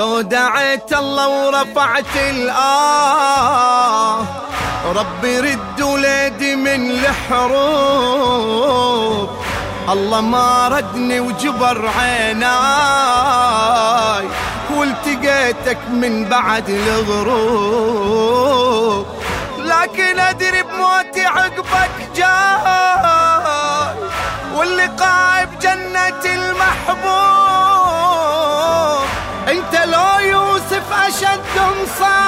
لو دعيت الله ورفعت الآه ربي رد ولادي من الحروب. الله ما ردني وجبر عيناي والتقيتك من بعد الغروب. لكن أدري بموتي عقبك جاي واللقاء بجنة لو يوسف اشد مصاب